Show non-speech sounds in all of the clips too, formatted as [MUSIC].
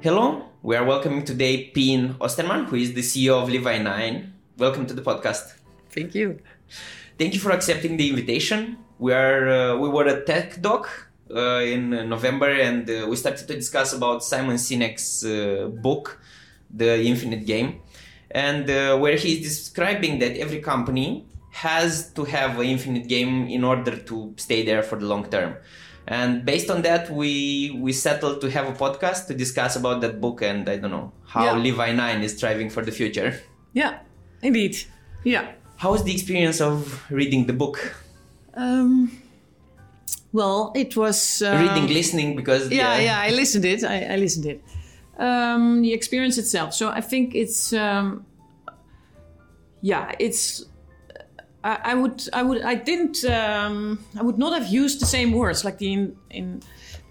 Hello, we are welcoming today Pien Oosterman, who is the CEO of Levi9. Welcome to the podcast. Thank you. Thank you for accepting the invitation. We are uh, we were at Tech Doc uh, in November, and uh, we started to discuss about Simon Sinek's uh, book, The Infinite Game, and uh, where is describing that every company has to have an infinite game in order to stay there for the long term. And based on that, we we settled to have a podcast to discuss about that book and I don't know how Yeah. Levi Nine is striving for the future. Yeah, indeed. Yeah. How was the experience of reading the book? Um, well, it was uh, reading, listening, because Yeah, yeah. I listened it. I, I listened it. Um, the experience itself. So I think it's. Um, yeah, it's. I, would. I would. I didn't. Um, I would not have used the same words like the in, in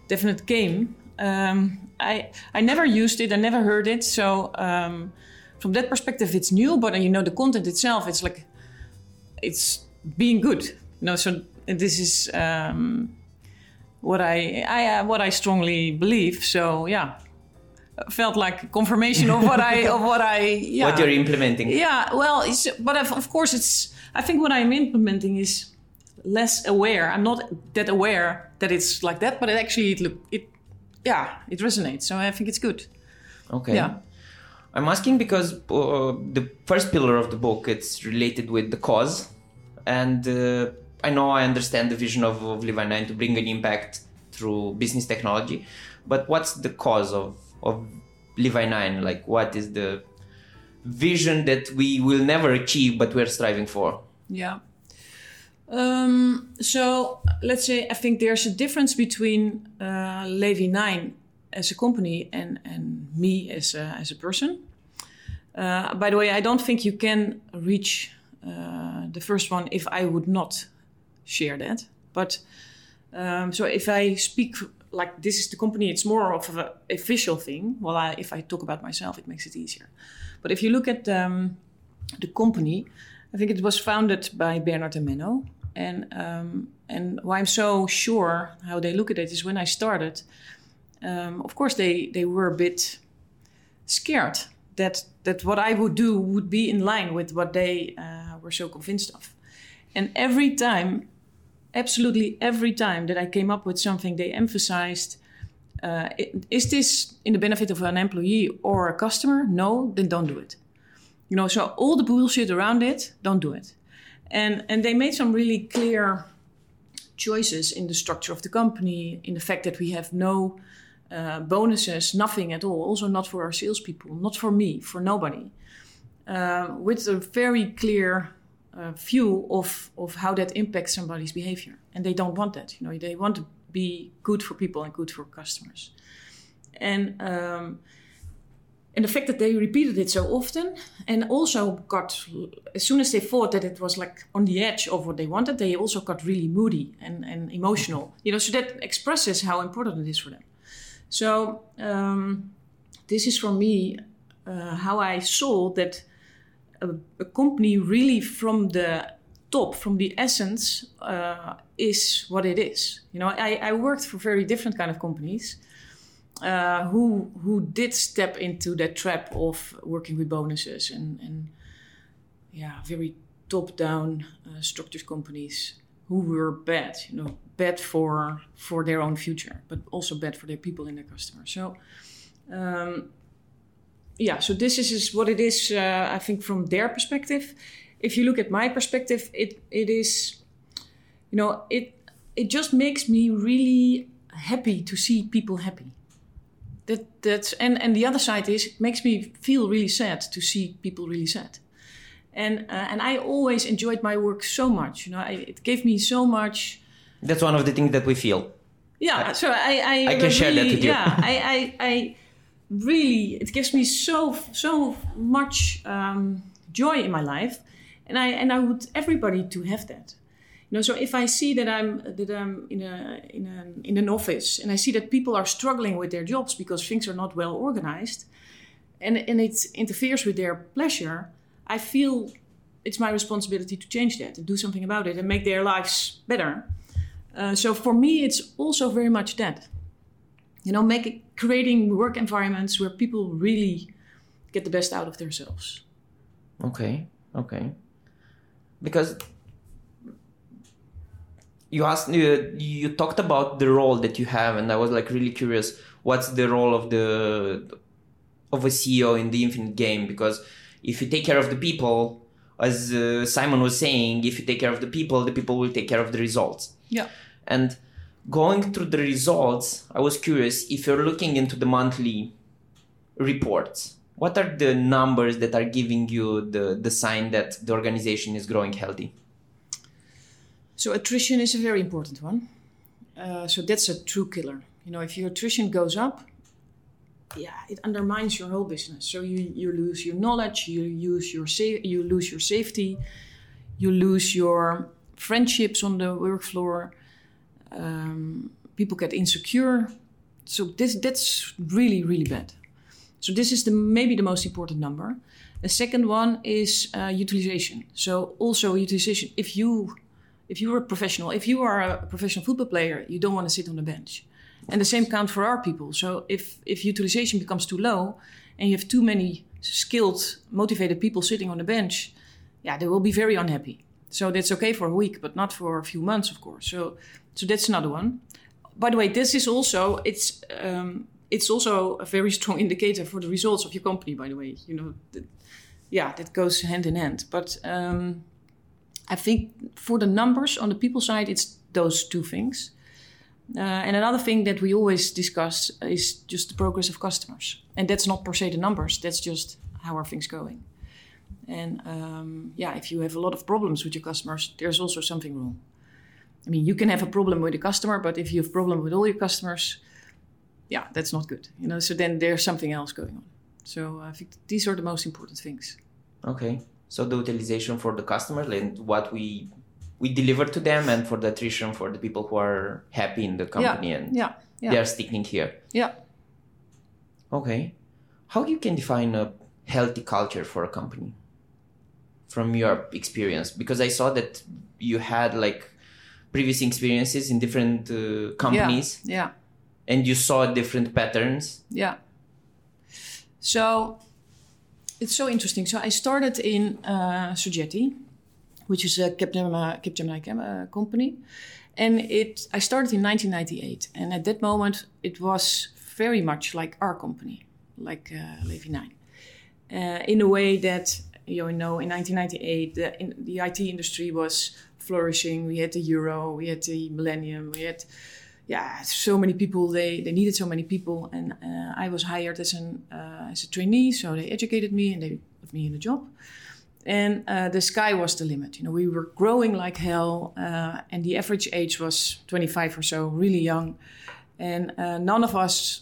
definite game. Um, I I never used it. I never heard it. So um, from that perspective, it's new. But uh, you know, the content itself, it's like it's being good. You know, so this is um, what I, I uh, what I strongly believe. So yeah, felt like confirmation of what I of what I yeah. what you're implementing. Yeah, well, it's, but of of course, it's. I think what I'm implementing is less aware. I'm not that aware that it's like that, but it actually it look it, yeah, it resonates. So I think it's good. Okay. Yeah. I'm asking because uh, the first pillar of the book it's related with the cause, and uh, I know I understand the vision of, of Levi Nine to bring an impact through business technology, but what's the cause of of Levi Nine? Like, what is the vision that we will never achieve, but we're striving for? Yeah. Um, so let's say I think there's a difference between uh, Levi Nine as a company and and me as a, as a person. Uh, by the way, I don't think you can reach uh, the first one if I would not share that. But um, so if I speak like this is the company, it's more of an official thing. Well, I, if I talk about myself, it makes it easier. But if you look at um, the company, I think it was founded by Bernard and Menno. And um, and why I'm so sure how they look at it is when I started, um, of course they they were a bit scared that that what I would do would be in line with what they uh, were so convinced of. And every time, absolutely every time that I came up with something, they emphasized. Uh, is this in the benefit of an employee or a customer? No, then don't do it. You know, so all the bullshit around it, don't do it. And and they made some really clear choices in the structure of the company, in the fact that we have no uh, bonuses, nothing at all. Also, not for our salespeople, not for me, for nobody. Uh, with a very clear uh, view of of how that impacts somebody's behavior, and they don't want that. You know, they want to be good for people and good for customers. And um, and the fact that they repeated it so often and also got as soon as they thought that it was like on the edge of what they wanted they also got really moody and, and emotional you know so that expresses how important it is for them so um, this is for me uh, how i saw that a, a company really from the top from the essence uh, is what it is. You know I, I worked for very different kind of companies uh, who who did step into that trap of working with bonuses and and yeah very top down uh, structured companies who were bad you know bad for for their own future but also bad for their people and their customers. So um, yeah so this is, is what it is uh, I think from their perspective if you look at my perspective it it is you know it it just makes me really happy to see people happy that that's and and the other side is it makes me feel really sad to see people really sad and uh, and i always enjoyed my work so much you know I, it gave me so much That's one of the things that we feel. yeah so i i, I can share that with you. yeah i i i really it gives me so so much um, joy in my life. And i and i would everybody to have that. You know so if i see that i'm that i'm in a in a in an office and i see that people are struggling with their jobs because things are not well organized and and it interferes with their pleasure i feel it's my responsibility to change that and do something about it and make their lives better. Uh, so for me it's also very much that you know, make creating work environments where people really get the best out of themselves. Okay, okay. Because you asked you, you talked about the role that you have and i was like really curious what's the role of the of a ceo in the infinite game because if you take care of the people as uh, simon was saying if you take care of the people the people will take care of the results Yeah. and going through the results i was curious if you're looking into the monthly reports what are the numbers that are giving you the, the sign that the organization is growing healthy So attrition is a very important one. Uh, so that's a true killer. You know, if your attrition goes up, yeah, it undermines your whole business. So you, you lose your knowledge, you your sa- you lose your safety, you lose your friendships on the work floor. Um, people get insecure. So this that's really really bad. So this is the maybe the most important number. The second one is uh, utilization. So also utilization. If you if you are a professional, if you are a professional football player, you don't want to sit on the bench. And the same count for our people. So if, if utilization becomes too low and you have too many skilled, motivated people sitting on the bench, yeah, they will be very unhappy. So that's okay for a week, but not for a few months, of course. So so that's another one. By the way, this is also it's um, it's also a very [LAUGHS] strong indicator for the results of your company. By the way, you know, that, yeah, that goes hand in hand. But um, I think for the numbers on the people side, it's those two things. Uh, and another thing that we always discuss is just the progress of customers. And that's not per se the numbers, that's just how are things going. And um, yeah, if you have a lot of problems with your customers, there's also something wrong. I mean, you can have a problem with a customer, but if you have a problem with all your customers, yeah, that's not good. You know, so then there's something else going on. So I think these are the most important things. Okay. So the utilization for the customers and what we we deliver to them, and for the attrition for the people who are happy in the company and Yeah, yeah, they are sticking here. yeah. Okay. How you can define a healthy culture for a company from your experience? Because I saw that you had like previous experiences in different uh, companies Yeah, and you saw different patterns. yeah. So it's so interesting. So I started in uh, Sogeti, which is a Capgemini, Capgemini uh, company, and it. I started in 1998, and at that moment it was very much like our company, like uh, Levi Nine, uh, in a way that you know in 1998 the, in, the IT industry was flourishing. We had the euro, we had the millennium, we had yeah, so many people. They, they needed so many people, and uh, I was hired as an uh, as a trainee. So they educated me and they put me in a job. And uh, the sky was the limit. You know, we were growing like hell, uh, and the average age was 25 or so, really young. And uh, none of us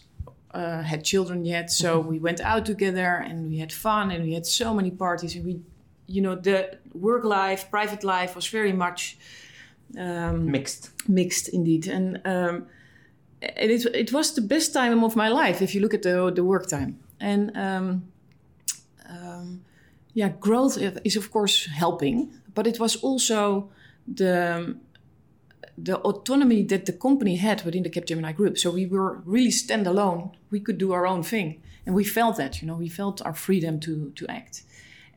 uh, had children yet, so we went out together and we had fun, and we had so many parties. And we, you know, the work life, private life was very much um, Mixed. mixed indeed. And um, and it, it was the best time of my life if you look at the, the work time. And um, um, yeah growth is of course helping but it was also the the autonomy that the company had within the Capgemini group. So we were really standalone. We could do our own thing. And we felt that you know we felt our freedom to to act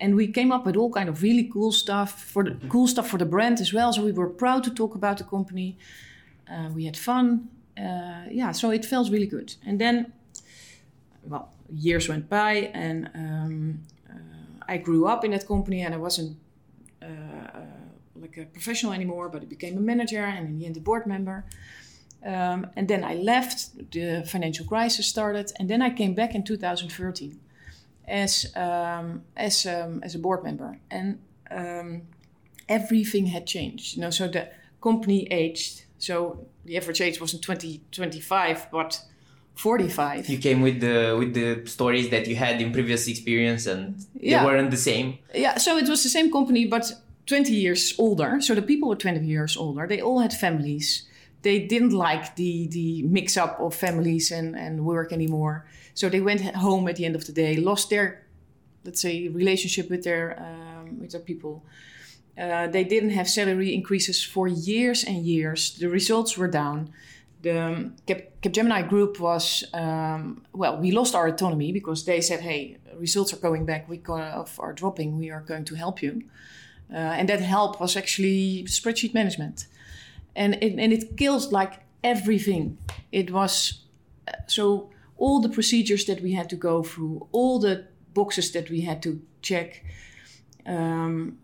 and we came up with all kind of really cool stuff for the cool stuff for the brand as well. So we were proud to talk about the company. Uh, we had fun. Uh, yeah so it felt really good. And then well years went by and um, uh, i grew up in that company and i wasn't uh, uh, like a professional anymore but i became a manager and in the end a board member. Um, and then i left the financial crisis started and then i came back in 2013 as um, as um, as a board member, and um, everything had changed. You know, so the company aged. So the average age wasn't 20, 25, but 45. You came with the with the stories that you had in previous experience and Yeah. they weren't the same. Yeah, so it was the same company, but 20 years older. So the people were 20 years older. They all had families. They didn't like the the mix up of families and, and work anymore. So they went home at the end of the day, lost their, let's say, relationship with their um, with their people. Uh, they didn't have salary increases for years and years. The results were down. the Cap- Capgemini group was um, well, we lost our autonomy because they said, "Hey, results are going back, we are dropping, we are going to help you," uh, and that help was actually spreadsheet management, and it, and it killed like everything. It was uh, so all the procedures that we had to go through, all the boxes that we had to check. Um,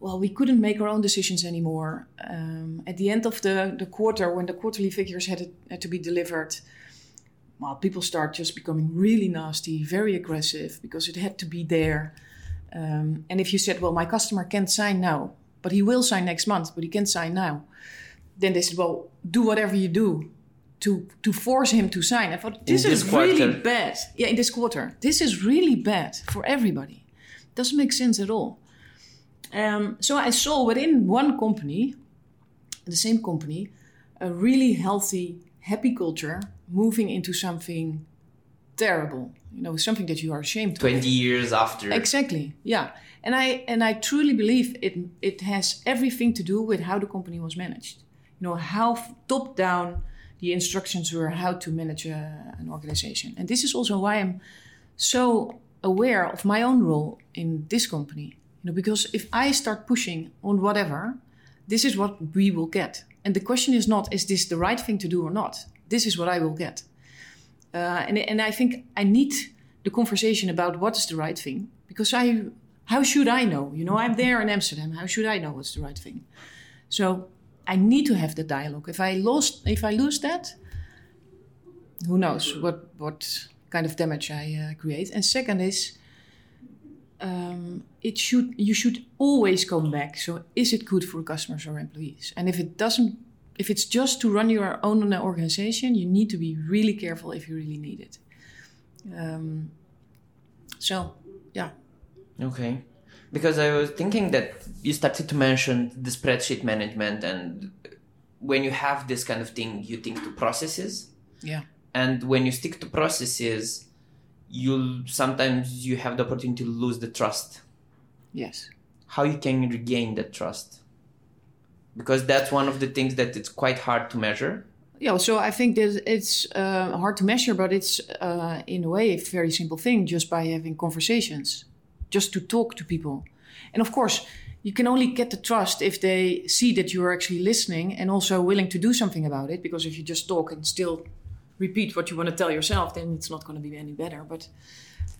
well, we couldn't make our own decisions anymore. Um, at the end of the, the quarter, when the quarterly figures had, to, had to be delivered, well, people start just becoming really nasty, very aggressive because it had to be there. Um, and if you said, well, my customer can't sign now, but he will sign next month, but he can't sign now, then they said, well, do whatever you do to to force him to sign. I thought this, this is quarter. really bad. Yeah, in this quarter, this is really bad for everybody. Doesn't make sense at all. Um, so I saw within one company, the same company, a really healthy, happy culture moving into something terrible. You know, something that you are ashamed Twenty of. years after. Exactly. Yeah, and I and I truly believe it. It has everything to do with how the company was managed. You know, how top down the instructions were how to manage a, an organization. And this is also why I'm so aware of my own role in this company you know, because if I start pushing on whatever, this is what we will get. And the question is not, is this the right thing to do or not? This is what I will get. Uh, and, and I think I need the conversation about what is the right thing because I, how should I know? You know, I'm there in Amsterdam. How should I know what's the right thing? So I need to have the dialogue. If I lost, if I lose that, who knows what what kind of damage I uh, create? And second is um, it should you should always come back. So is it good for customers or employees? And if it doesn't, if it's just to run your own organization, you need to be really careful if you really need it. Um, so yeah. Okay, because I was thinking that you started to mention the spreadsheet management, and when you have this kind of thing, you think to processes. Yeah. And when you stick to processes, you'll sometimes you have the opportunity to lose the trust. Yes. How you can regain that trust? Because that's one of the things that it's quite hard to measure. Yeah so i think that it's uh, hard to measure but it's uh, in a way a very simple thing just by having conversations just to talk to people and of course you can only get the trust if they see that you're actually listening and also willing to do something about it because if you just talk and still repeat what you want to tell yourself, then it's not going to be any better. But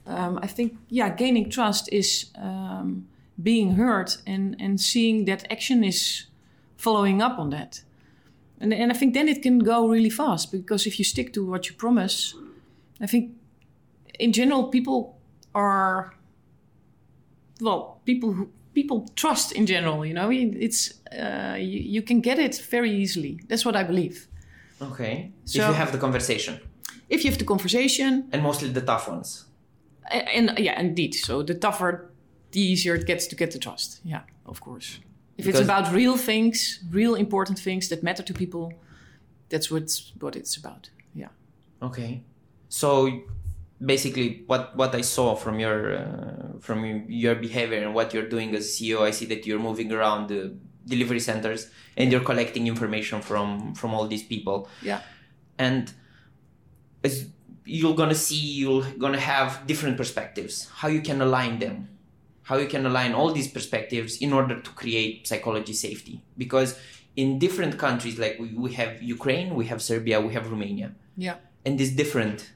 um, I think, yeah, gaining trust is um, being heard and, and seeing that action is following up on that. And, and I think then it can go really fast because if you stick to what you promise, I think in general, people are, well, people who people trust in general you know it's uh, you, you, can get it very easily that's what i believe Okay. So if you have the conversation. If you have the conversation. And mostly the tough ones. And, and yeah, indeed. So the tougher, the easier it gets to get the trust. Yeah, of course. If because it's about real things, real important things that matter to people, that's what what it's about. Yeah. Okay. So basically what what I saw from your uh, from your behavior and what you're doing as CEO, I see that you're moving around the delivery centers and you're collecting information from from all these people. Yeah. And as you're gonna see you're gonna have different perspectives how you can align them how you can align all these perspectives in order to create psychology safety. Because in different countries like we, we have ukraine we have serbia we have romania. Yeah. And it's different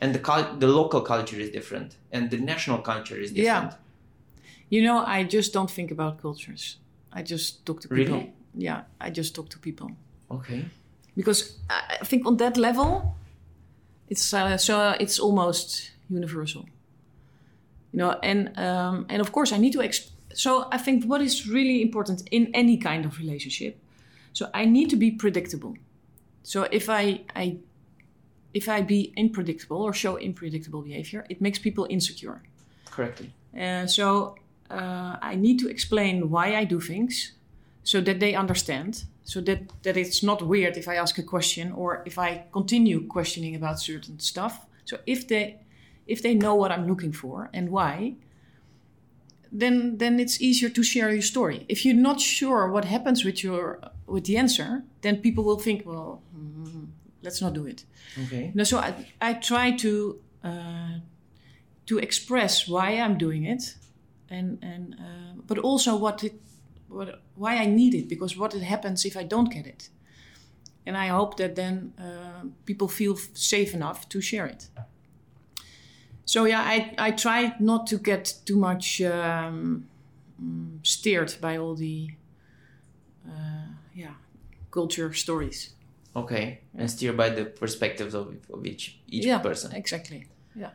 and the the local culture is different and the national culture is different yeah you know i just don't think about cultures I just talk to people. Really? Yeah, I just talk to people. Okay. Because I think on that level, it's uh, so it's almost universal. You know, and um, and of course I need to. Exp- so I think what is really important in any kind of relationship. So I need to be predictable. So if I I if I be unpredictable or show unpredictable behavior, it makes people insecure. Correctly. Uh, so uh, I need to explain why I do things so that they understand, so that, that it's not weird if I ask a question or if I continue questioning about certain stuff. So if they if they know what I'm looking for and why, then then it's easier to share your story. If you're not sure what happens with your with the answer, then people will think, well, mm, let's not do it. Okay. No, so I, I try to uh, to express why I'm doing it, and and uh, but also what it what why I need it because what it happens if I don't get it, and I hope that then uh, people feel safe enough to share it. So yeah, I I try not to get too much um, mm, steered by all the uh, yeah culture stories. Okay. And steer by the perspectives of, of each each yeah, person. exactly. Yeah.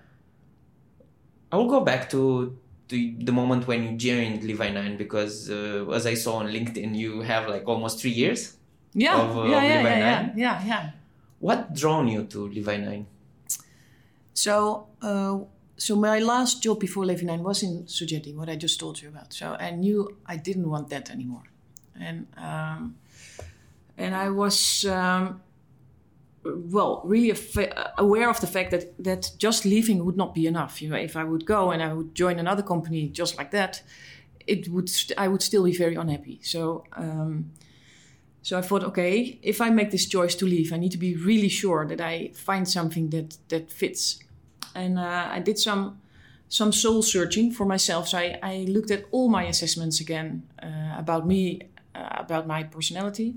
I will go back to, to the moment when you joined Levi Nine because uh, as I saw on LinkedIn, you have like almost three years. Yeah, Of, uh, yeah, of yeah, Levi yeah, yeah, Nine? yeah, yeah. What drawn you to Levi Nine? So, uh, so my last job before Levi Nine was in Sogeti, what I just told you about. So I knew I didn't want that anymore, and um, and I was um, well really aware of the fact that that just leaving would not be enough. You know, if I would go and I would join another company just like that, it would st- I would still be very unhappy. So. Um, so I thought, okay, if I make this choice to leave, I need to be really sure that I find something that that fits. And uh, I did some some soul searching for myself. So I, I looked at all my assessments again uh, about me, uh, about my personality,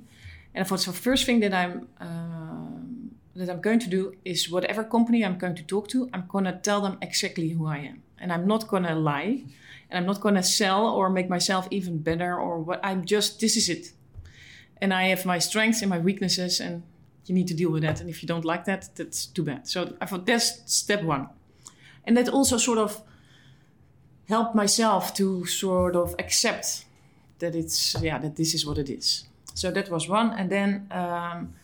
and I so first thing that I'm um that I'm going to do is whatever company I'm going to talk to, I'm gonna tell them exactly who I am, and I'm not gonna lie, and I'm not gonna sell or make myself even better or what. I'm just this is it and I have my strengths and my weaknesses, and you need to deal with that. And if you don't like that, that's too bad. So I thought that's step one, and that also sort of helped myself to sort of accept that it's yeah that this is what it is. So that was one, and then um,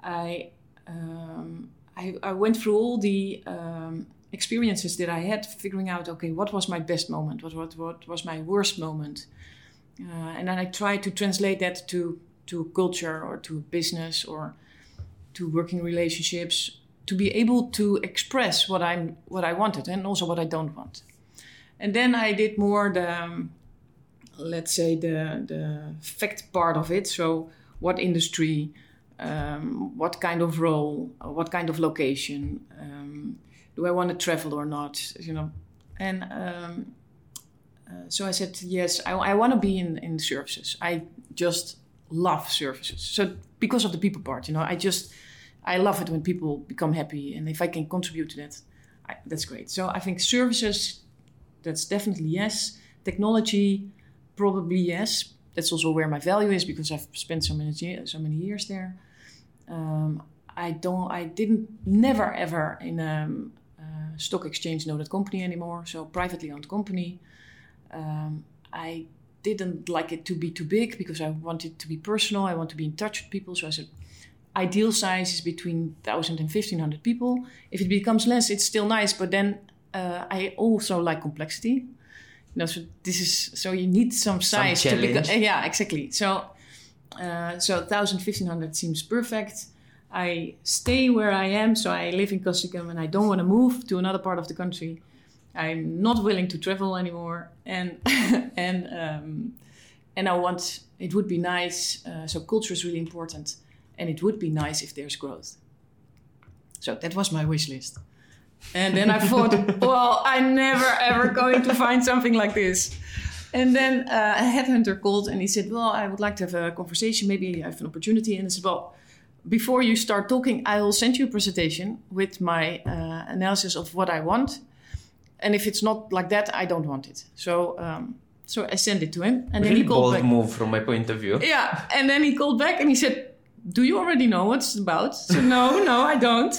I, um, I I went through all the um, experiences that I had, figuring out okay what was my best moment, what what what was my worst moment, uh, and then I tried to translate that to to culture or to business or to working relationships to be able to express what I'm what I wanted and also what I don't want. And then I did more the um, let's say the the fact part of it. So what industry, um, what kind of role, what kind of location, um, do I want to travel or not? You know, and um, uh, so I said yes. I, I want to be in in services. I just love services. So because of the people part, you know, I just I love it when people become happy, and if I can contribute to that, I, that's great. So I think services, that's definitely yes. Technology, probably yes. That's also where my value is because I've spent so many so many years there. Um, I don't, I didn't, never ever in a um, uh, stock exchange know that company anymore. So privately owned company. Um, I didn't like it to be too big because I wanted to be personal. I want to be in touch with people. So I said, ideal size is between 1,000 and 1,500 people. If it becomes less, it's still nice. But then uh, I also like complexity. Know, so this is so you need some size Some to become. yeah, exactly. So uh, so 1,000, 1,500 seems perfect. I stay where I am, so I live in Castricum, and I don't want to move to another part of the country. I'm not willing to travel anymore, and [LAUGHS] and um, and I want. It would be nice. Uh, so culture is really important, and it would be nice if there's growth. So that was my wish list, and then I thought, [LAUGHS] well, I'm never ever going to find something like this. And then uh, a headhunter called and he said, Well, I would like to have a conversation. Maybe I have an opportunity. And I said, Well, before you start talking, I will send you a presentation with my uh, analysis of what I want. And if it's not like that, I don't want it. So, um, so I sent it to him, and then he called bold back. move from my point of view. Yeah, and then he called back and he said, "Do you already know what it's about?" So no, no, I don't.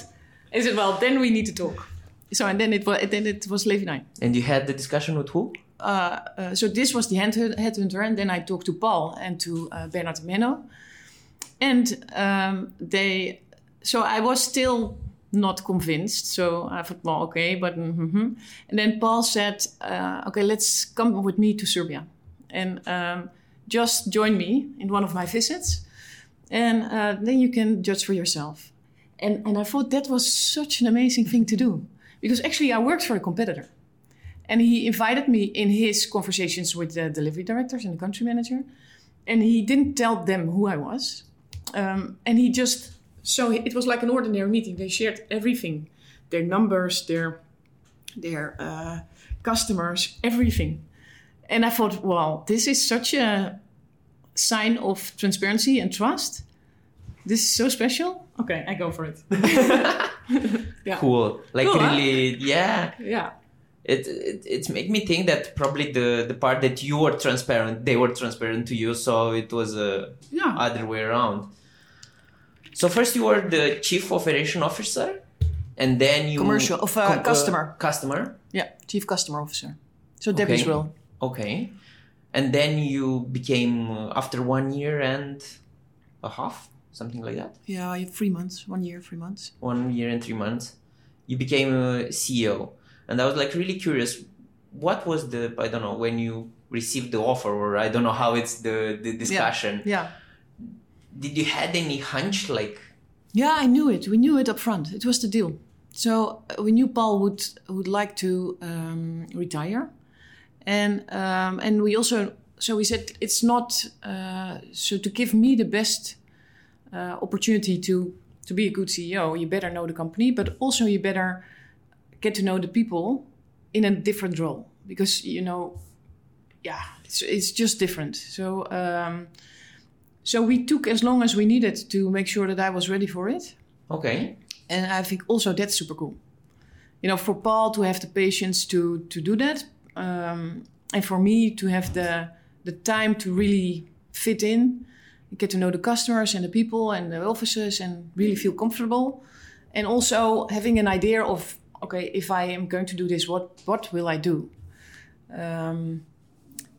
I said, "Well, then we need to talk." So and then it was then it was Levi Nine. And you had the discussion with who? Uh, uh, so this was the hand- headhunter, and then I talked to Paul and to uh, Bernard Menno, and um, they. So I was still not convinced. So I thought, well, okay, but mm-hmm. and then Paul said, uh, okay, let's come with me to Serbia, and um, just join me in one of my visits, and uh, then you can judge for yourself. And and I thought that was such an amazing thing to do because actually I worked for a competitor. And he invited me in his conversations with the delivery directors and the country manager. And he didn't tell them who I was. Um, and he just so it was like an ordinary meeting. They shared everything, their numbers, their their uh, customers, everything. And I thought, well, this is such a sign of transparency and trust. This is so special. Okay, I go for it. [LAUGHS] [LAUGHS] yeah. Cool. Like Cool, huh? really, yeah. Yeah. It, it it's make me think that probably the the part that you were transparent, they were transparent to you, so it was a Yeah. other way around. So first you were the chief operation officer, and then you Commercial- of, uh, customer. customer. Yeah. Chief customer officer. So Debbie's Okay. role. Okay, and then you became uh, after one year and a half, something like that. Yeah, three months, one year, three months. One year and three months, you became a CEO, and I was like really curious. What was the I don't know when you received the offer, or I don't know how it's the the discussion. Yeah. yeah. Did you had any hunch like? Yeah, I knew it. We knew it up front. It was the deal. So uh, we knew Paul would would like to um, retire, and um, and we also so we said it's not uh, so to give me the best uh, opportunity to to be a good CEO. You better know the company, but also you better get to know the people in a different role because you know, yeah, it's it's just different. So. Um, so we took as long as we needed to make sure that I was ready for it. Okay, And I think also that's super cool. You know, for Paul to have the patience to to do that, um, and for me to have the the time to really fit in, get to know the customers and the people and the offices, and really feel comfortable. And also having an idea of okay, if I am going to do this, what what will I do? Um,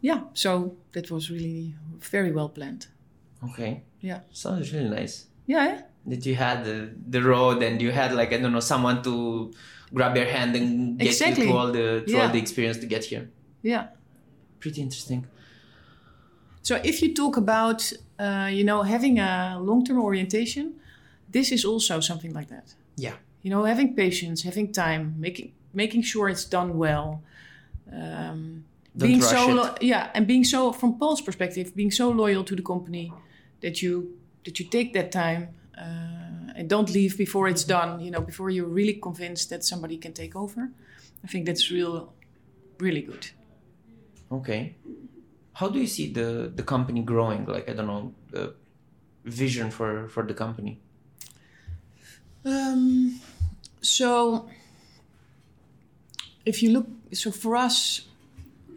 yeah, so that was really very well planned. okay, Yeah. sounds really nice. Yeah. eh? That you had the the road and you had like I don't know someone to grab your hand and get Exactly. you through all the through all the experience to get here. Yeah. Pretty interesting. So if you talk about, uh, you know, having a long-term orientation, this is also something like that. Yeah. You know, having patience, having time, making making sure it's done well. Um, being so lo- yeah, and being so from Paul's perspective, being so loyal to the company that you that you take that time uh, and don't leave before it's done. You know, before you're really convinced that somebody can take over. I think that's real, really good. Okay. How do you see the the company growing? Like I don't know the vision for for the company. Um, so, if you look, so for us,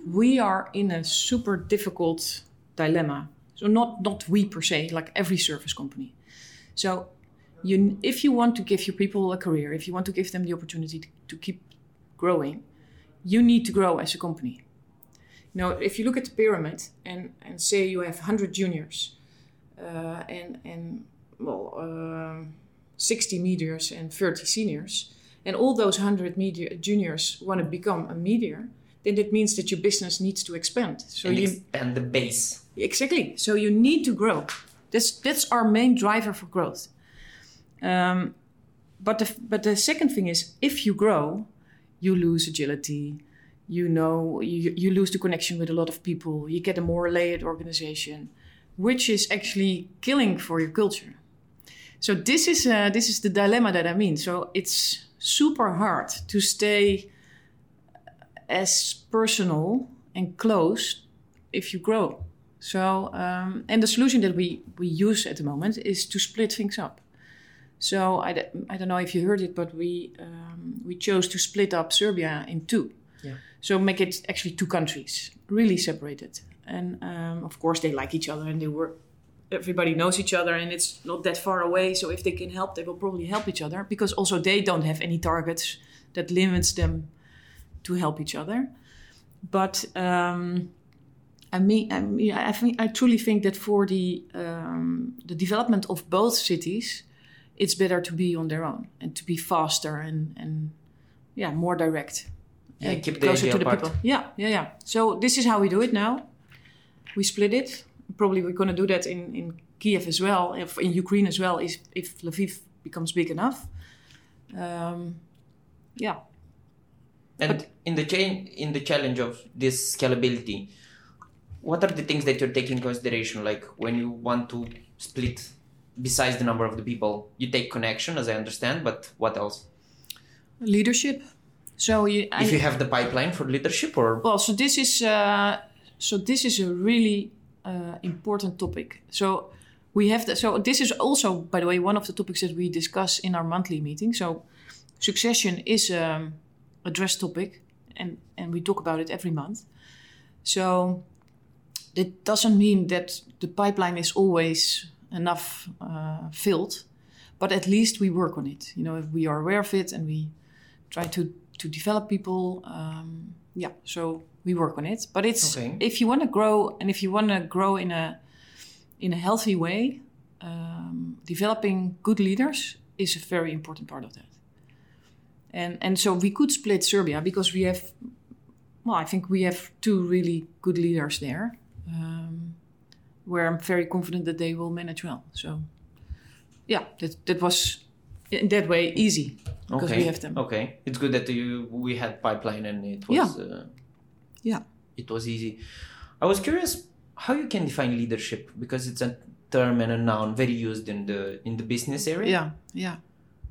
we are in a super difficult dilemma. So not not we per se, like every service company. So, you if you want to give your people a career, if you want to give them the opportunity to, to keep growing, you need to grow as a company. Now, if you look at the pyramid and and say you have hundred juniors, uh, and and well. um 60 mediors and 30 seniors, and all those 100 media juniors want to become a medior, then that means that your business needs to expand. So and you expand the base. exactly. So you need to grow. That's that's our main driver for growth. Um, but the but the second thing is, if you grow, you lose agility. You know, you, you lose the connection with a lot of people. You get a more layered organization, which is actually killing for your culture. So this is uh, this is the dilemma that I mean. So it's super hard to stay as personal and close if you grow. So um, and the solution that we we use at the moment is to split things up. So I, I don't know if you heard it, but we um, we chose to split up Serbia in two. So make it actually two countries, really separated. And um, of course they like each other and they work. Everybody knows each other and it's not that far away. So if they can help, they will probably help each other because also they don't have any targets that limits them to help each other. But um, I mean, I mean, I think I truly think that for the um, the development of both cities, it's better to be on their own and to be faster and and yeah, more direct. Yeah, keep the closer to the apart. people. Yeah, yeah, yeah. So this is how we do it now. We split it. Probably we're going to do that in in Kiev as well, if in Ukraine as well, if if Lviv becomes big enough. Um, yeah. And in the chain, in the challenge of this scalability, what are the things that you're taking consideration? Like when you want to split besides the number of the people, you take connection, as I understand. But what else? Leadership. So you, if you have the pipeline for leadership, or well, so this is uh, so this is a really uh, important topic. So we have the, so this is also, by the way, one of the topics that we discuss in our monthly meeting. So succession is um, a dress topic, and and we talk about it every month. So it doesn't mean that the pipeline is always enough uh, filled, but at least we work on it. You know, we are aware of it and we try to to develop people. Um, yeah, so we work on it. But it's Okay. if you want to grow and if you want to grow in a in a healthy way, um, developing good leaders is a very important part of that. And and so we could split Serbia because we have, well, I think we have two really good leaders there, um, where I'm very confident that they will manage well. So, yeah, that that was in that way easy because okay, we have them. okay, it's good that you we had pipeline and it was uh, Yeah. it was easy. I was curious how you can define leadership because it's a term and a noun very used in the in the business area. Yeah, yeah.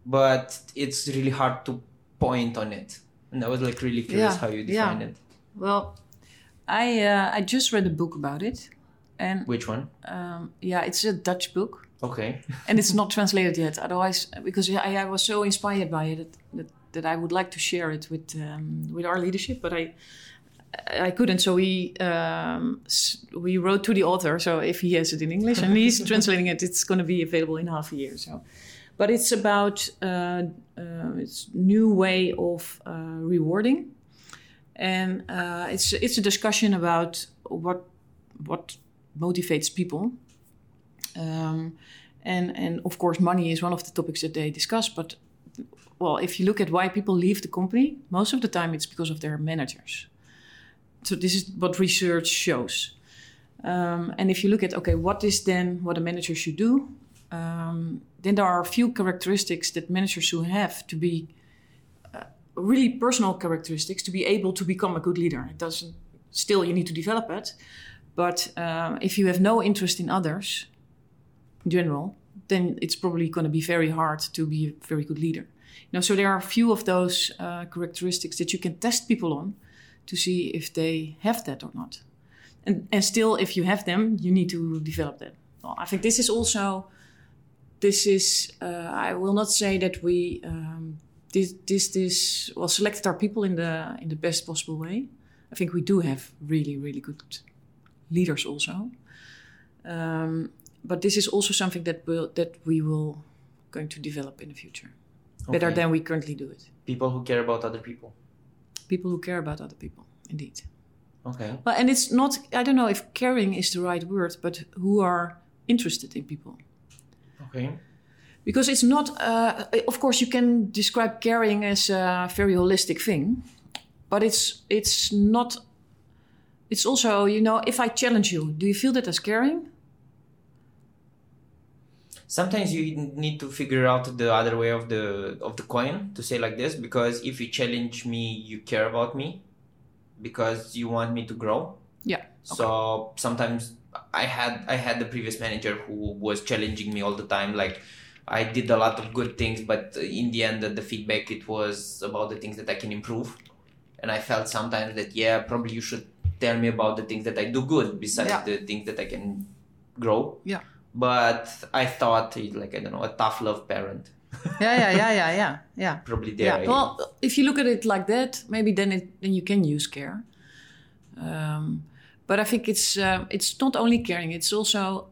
but it's really hard to point on it. And I was like really curious Yeah, how you yeah. define it. Well, I uh, I just read a book about it, and Which one? um, yeah, it's a Dutch book. Okay. [LAUGHS] and it's not translated yet. Otherwise, because I, I was so inspired by it that, that, that I would like to share it with um, with our leadership, but I I couldn't. So we um, we wrote to the author. So if he has it in English and he's [LAUGHS] translating it, it's going to be available in half a year. So, but it's about uh, uh, it's new way of uh, rewarding, and uh, it's it's a discussion about what what motivates people um, and and of course, money is one of the topics that they discuss. But well, if you look at why people leave the company, most of the time it's because of their managers. So this is what research shows. Um, and if you look at okay, what is then what a manager should do? Um, then there are a few characteristics that managers should have to be uh, really personal characteristics to be able to become a good leader. It doesn't. Still, you need to develop it. But um, if you have no interest in others, general, then it's probably going to be very hard to be a very good leader. You know, so there are a few of those uh, characteristics that you can test people on to see if they have that or not. And and still, if you have them, you need to develop them. Well, I think this is also this is uh, I will not say that we um, this this this well selected our people in the in the best possible way. I think we do have really really good leaders also. Um, but this is also something that will that we will going to develop in the future better than we currently do it. People who care about other people. People who care about other people, indeed. Okay. Well, and it's not I don't know if caring is the right word, but who are interested in people. Okay. Because it's not, uh, of course, you can describe caring as a very holistic thing, but it's it's not. It's also, you know, if I challenge you, do you feel that as caring? Sometimes you need to figure out the other way of the of the coin to say like this because if you challenge me, you care about me because you want me to grow. Yeah. So sometimes I had I had the previous manager who was challenging me all the time. Like I did a lot of good things, but in the end, the feedback it was about the things that I can improve, and I felt sometimes that yeah, probably you should tell me about the things that I do good besides Yeah. the things that I can grow. Yeah. But I thought it like I don't know a tough love parent. [LAUGHS] Yeah, yeah, yeah, yeah, yeah, yeah. Probably there. Yeah. Well, if you look at it like that, maybe then it then you can use care. Um, but I think it's uh, it's not only caring; it's also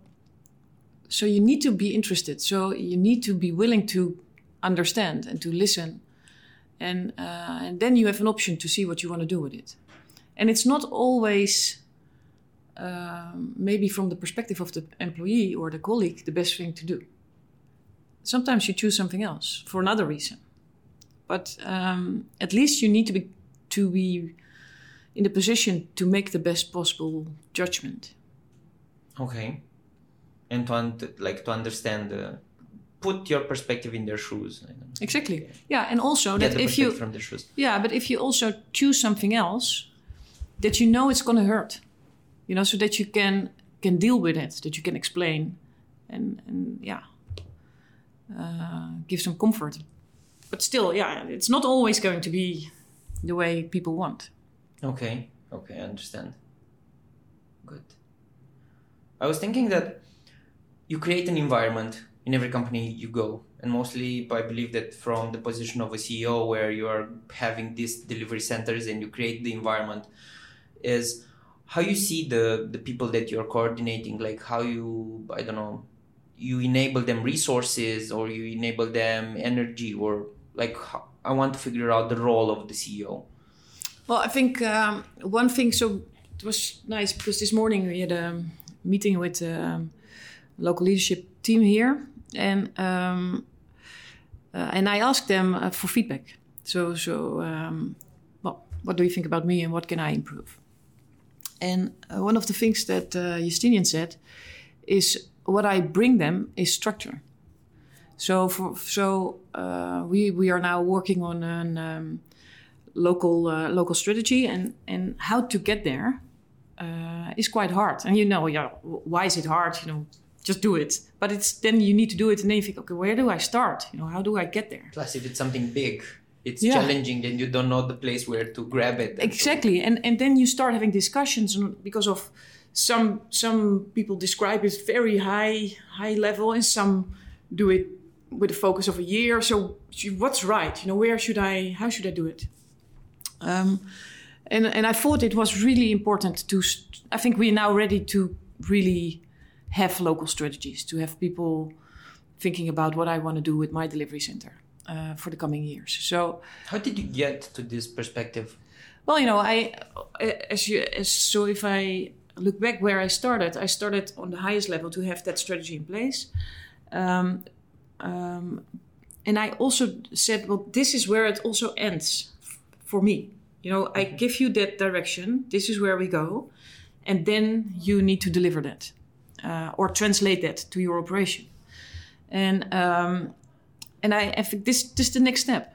so you need to be interested. So you need to be willing to understand and to listen, and uh, and then you have an option to see what you want to do with it. And it's not always um, maybe from the perspective of the employee or the colleague the best thing to do. Sometimes you choose something else for another reason but um, at least you need to be to be in the position to make the best possible judgment. Okay. And to un- like to understand, put your perspective in their shoes. I don't know. Exactly. Yeah, and also Get that if you from their shoes. yeah, but if you also choose something else that you know it's going to hurt, you know, so that you can can deal with it, that you can explain, and and yeah, uh, give some comfort. But still, yeah, it's not always going to be the way people want. Okay, okay, I understand. Good. I was thinking that you create an environment in every company you go, and mostly I believe that from the position of a CEO, where you are having these delivery centers and you create the environment, is how you see the the people that you're coordinating, like how you I don't know, you enable them resources or you enable them energy or like I want to figure out the role of the CEO. Well, I think um, one thing. So it was nice because this morning we had a meeting with the um, local leadership team here, and um, uh, and I asked them uh, for feedback. So so um, well, what do you think about me and what can I improve? And uh, one of the things that uh, Justinian said is what I bring them is structure. So for so uh, we we are now working on a um, local uh, local strategy and and how to get there uh, is quite hard. And you know, yeah, why is it hard? You know, just do it. But it's then you need to do it, and then you think, okay, where do I start? You know, how do I get there? Plus, if it's something big, it's yeah. challenging. and you don't know the place where to grab it. And exactly, and and then you start having discussions because of some some people describe it very high high level, and some do it with a focus of a year. So what's right? You know, where should I? How should I do it? Um, and and I thought it was really important to. I think we're now ready to really have local strategies to have people thinking about what I want to do with my delivery center uh, for the coming years. So, how did you get to this perspective? Well, you know, I as you as so if I look back where I started, I started on the highest level to have that strategy in place. Um, um, and I also said, well, this is where it also ends for me. You know, I mm-hmm. give you that direction. This is where we go, and then you need to deliver that uh, or translate that to your operation. And um, and I, I think this this is the next step,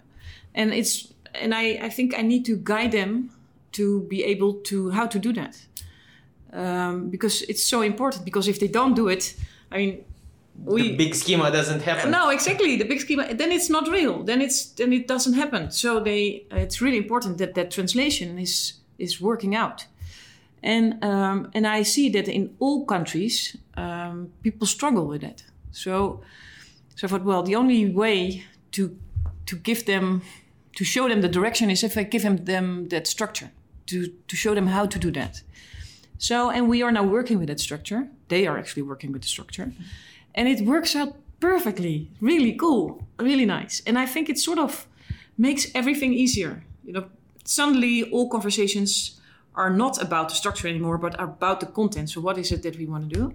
and it's and I, I think I need to guide them to be able to how to do that um, because it's so important. Because if they don't do it, I mean, we, the big schema doesn't happen. No, exactly. The big schema then it's not real. Then it's then it doesn't happen. So they it's really important that that translation is is working out. And um, and I see that in all countries, um, people struggle with that. So so I thought, well, the only way to to give them to show them the direction is if I give them, them that structure to to show them how to do that. So and we are now working with that structure. They are actually working with the structure. And it works out perfectly. Really cool, really nice. And I think it sort of makes everything easier. You know, suddenly all conversations are not about the structure anymore, but are about the content. So what is it that we want to do?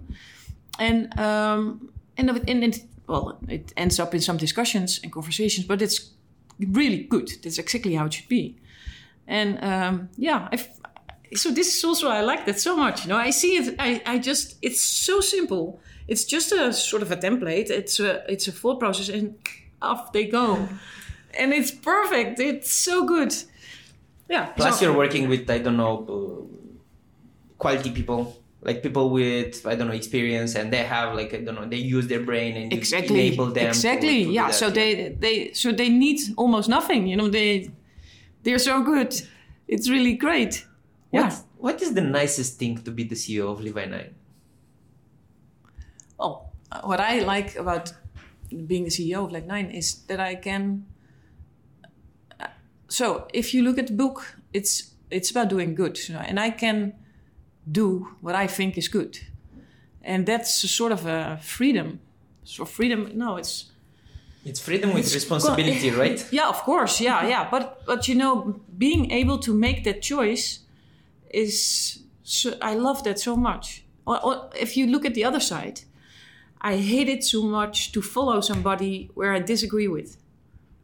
And um, and, and it, well, it ends up in some discussions and conversations, but it's really good. That's exactly how it should be. And um, yeah, I've, so this is also I like that so much. You know, I see it. I, I just it's so simple it's just a sort of a template. It's a it's a thought process, and off they go, [LAUGHS] and it's perfect. It's so good. Yeah. Plus, so, you're working with I don't know uh, quality people, like people with I don't know experience, and they have like I don't know they use their brain and exactly enable them. Exactly. To, to yeah. So they they so they need almost nothing. You know they they're so good. It's really great. What, yeah. What is the nicest thing to be the CEO of Levi Nine? well, what I like about being the CEO of Levi Nine is that I can. Uh, so if you look at the book, it's it's about doing good, you know, and I can do what I think is good, and that's a sort of a freedom. So freedom, no, it's it's freedom with it's, responsibility, [LAUGHS] right? Yeah, of course, yeah, yeah. But but you know, being able to make that choice is so, I love that so much. Or, or if you look at the other side, I hate it so much to follow somebody where I disagree with.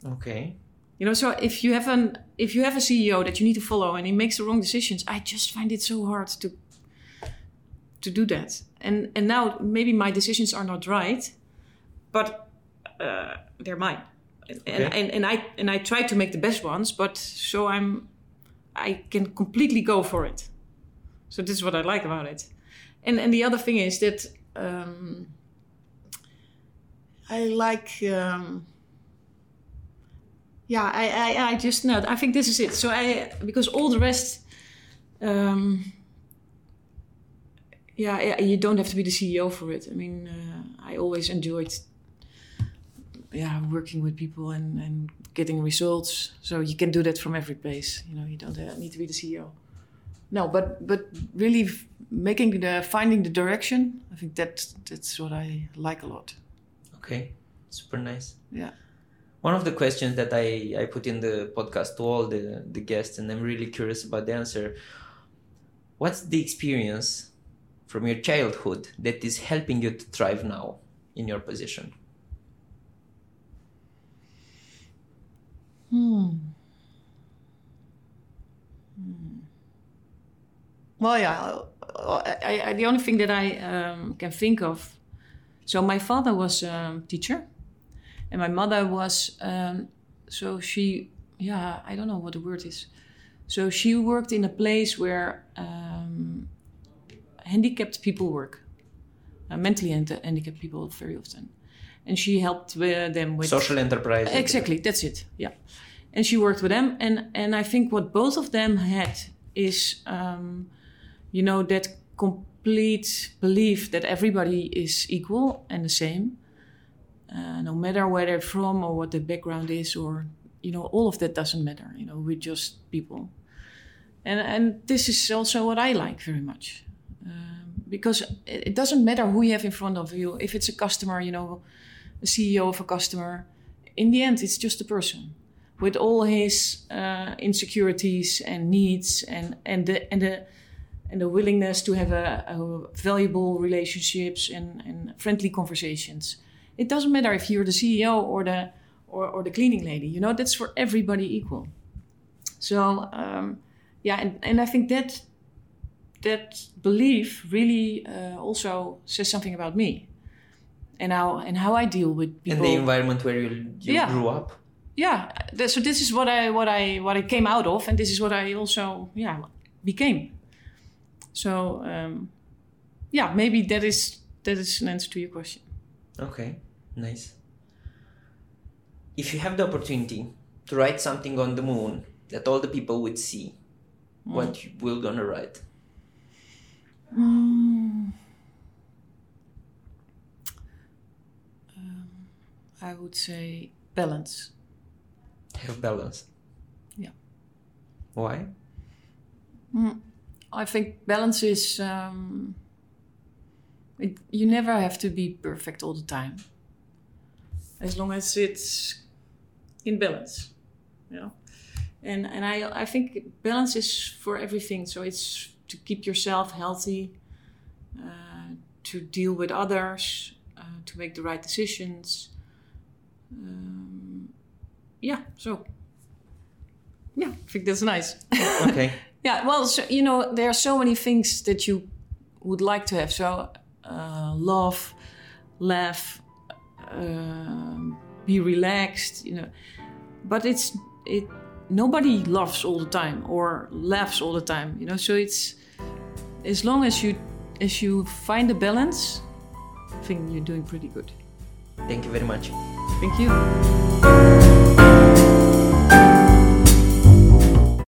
Okay. You know, so if you have an if you have a CEO that you need to follow and he makes the wrong decisions, I just find it so hard to to do that. And and now maybe my decisions are not right, but uh, they're mine. Okay. And, and and I and I try to make the best ones, but so I'm I can completely go for it. So this is what I like about it. And and the other thing is that um, I like. Um, yeah, I, I, I just know. I think this is it. So I because all the rest. Um, yeah, you don't have to be the CEO for it. I mean, uh, I always enjoyed, yeah, working with people and, and getting results. So you can do that from every place. You know, you don't uh, need to be the CEO. No, but but really making the finding the direction. I think that that's what I like a lot. Okay, super nice. Yeah. One of the questions that I, I put in the podcast to all the, the guests, and I'm really curious about the answer. What's the experience from your childhood that is helping you to thrive now in your position? Hmm. hmm. Well, yeah, I, I, the only thing that I um, can think of. So my father was a teacher, and my mother was. Um, so she, yeah, I don't know what the word is. So she worked in a place where um, handicapped people work, uh, mentally handicapped people very often, and she helped them with social enterprise. Exactly, that's it. Yeah, and she worked with them, and and I think what both of them had is, um, you know, that complete belief that everybody is equal and the same, uh, no matter where they're from or what their background is, or you know, all of that doesn't matter. You know, we're just people, and and this is also what I like very much because it doesn't matter who you have in front of you. If it's a customer, you know, a CEO of a customer, in the end, it's just a person with all his uh, insecurities and needs and and the and the and the willingness to have a, a valuable relationships and, and friendly conversations. It doesn't matter if you're the CEO or the or, or the cleaning lady. You know, that's for everybody equal. So um, yeah, and, and I think that that belief really uh, also says something about me and how and how I deal with people. And the environment where you, you yeah. grew up. Yeah. So this is what I what I what I came out of, and this is what I also yeah became. So um, yeah, maybe that is that is an answer to your question. Okay, nice. If you have the opportunity to write something on the moon that all the people would see, mm. what you will gonna write? Um, I would say balance. Have balance. Yeah. Why? Mm, I think balance is. Um, it, you never have to be perfect all the time. As long as it's in balance, you know. And and I I think balance is for everything. So it's to keep yourself healthy, uh, to deal with others, uh, to make the right decisions. Um, yeah, so yeah, I think that's nice. Okay. [LAUGHS] yeah, well, so, you know, there are so many things that you would like to have. So, uh, love, laugh, uh, be relaxed, you know. But it's it. Nobody loves all the time or laughs all the time, you know. So it's as long as you as you find a balance, I think you're doing pretty good. Thank you very much. Thank you.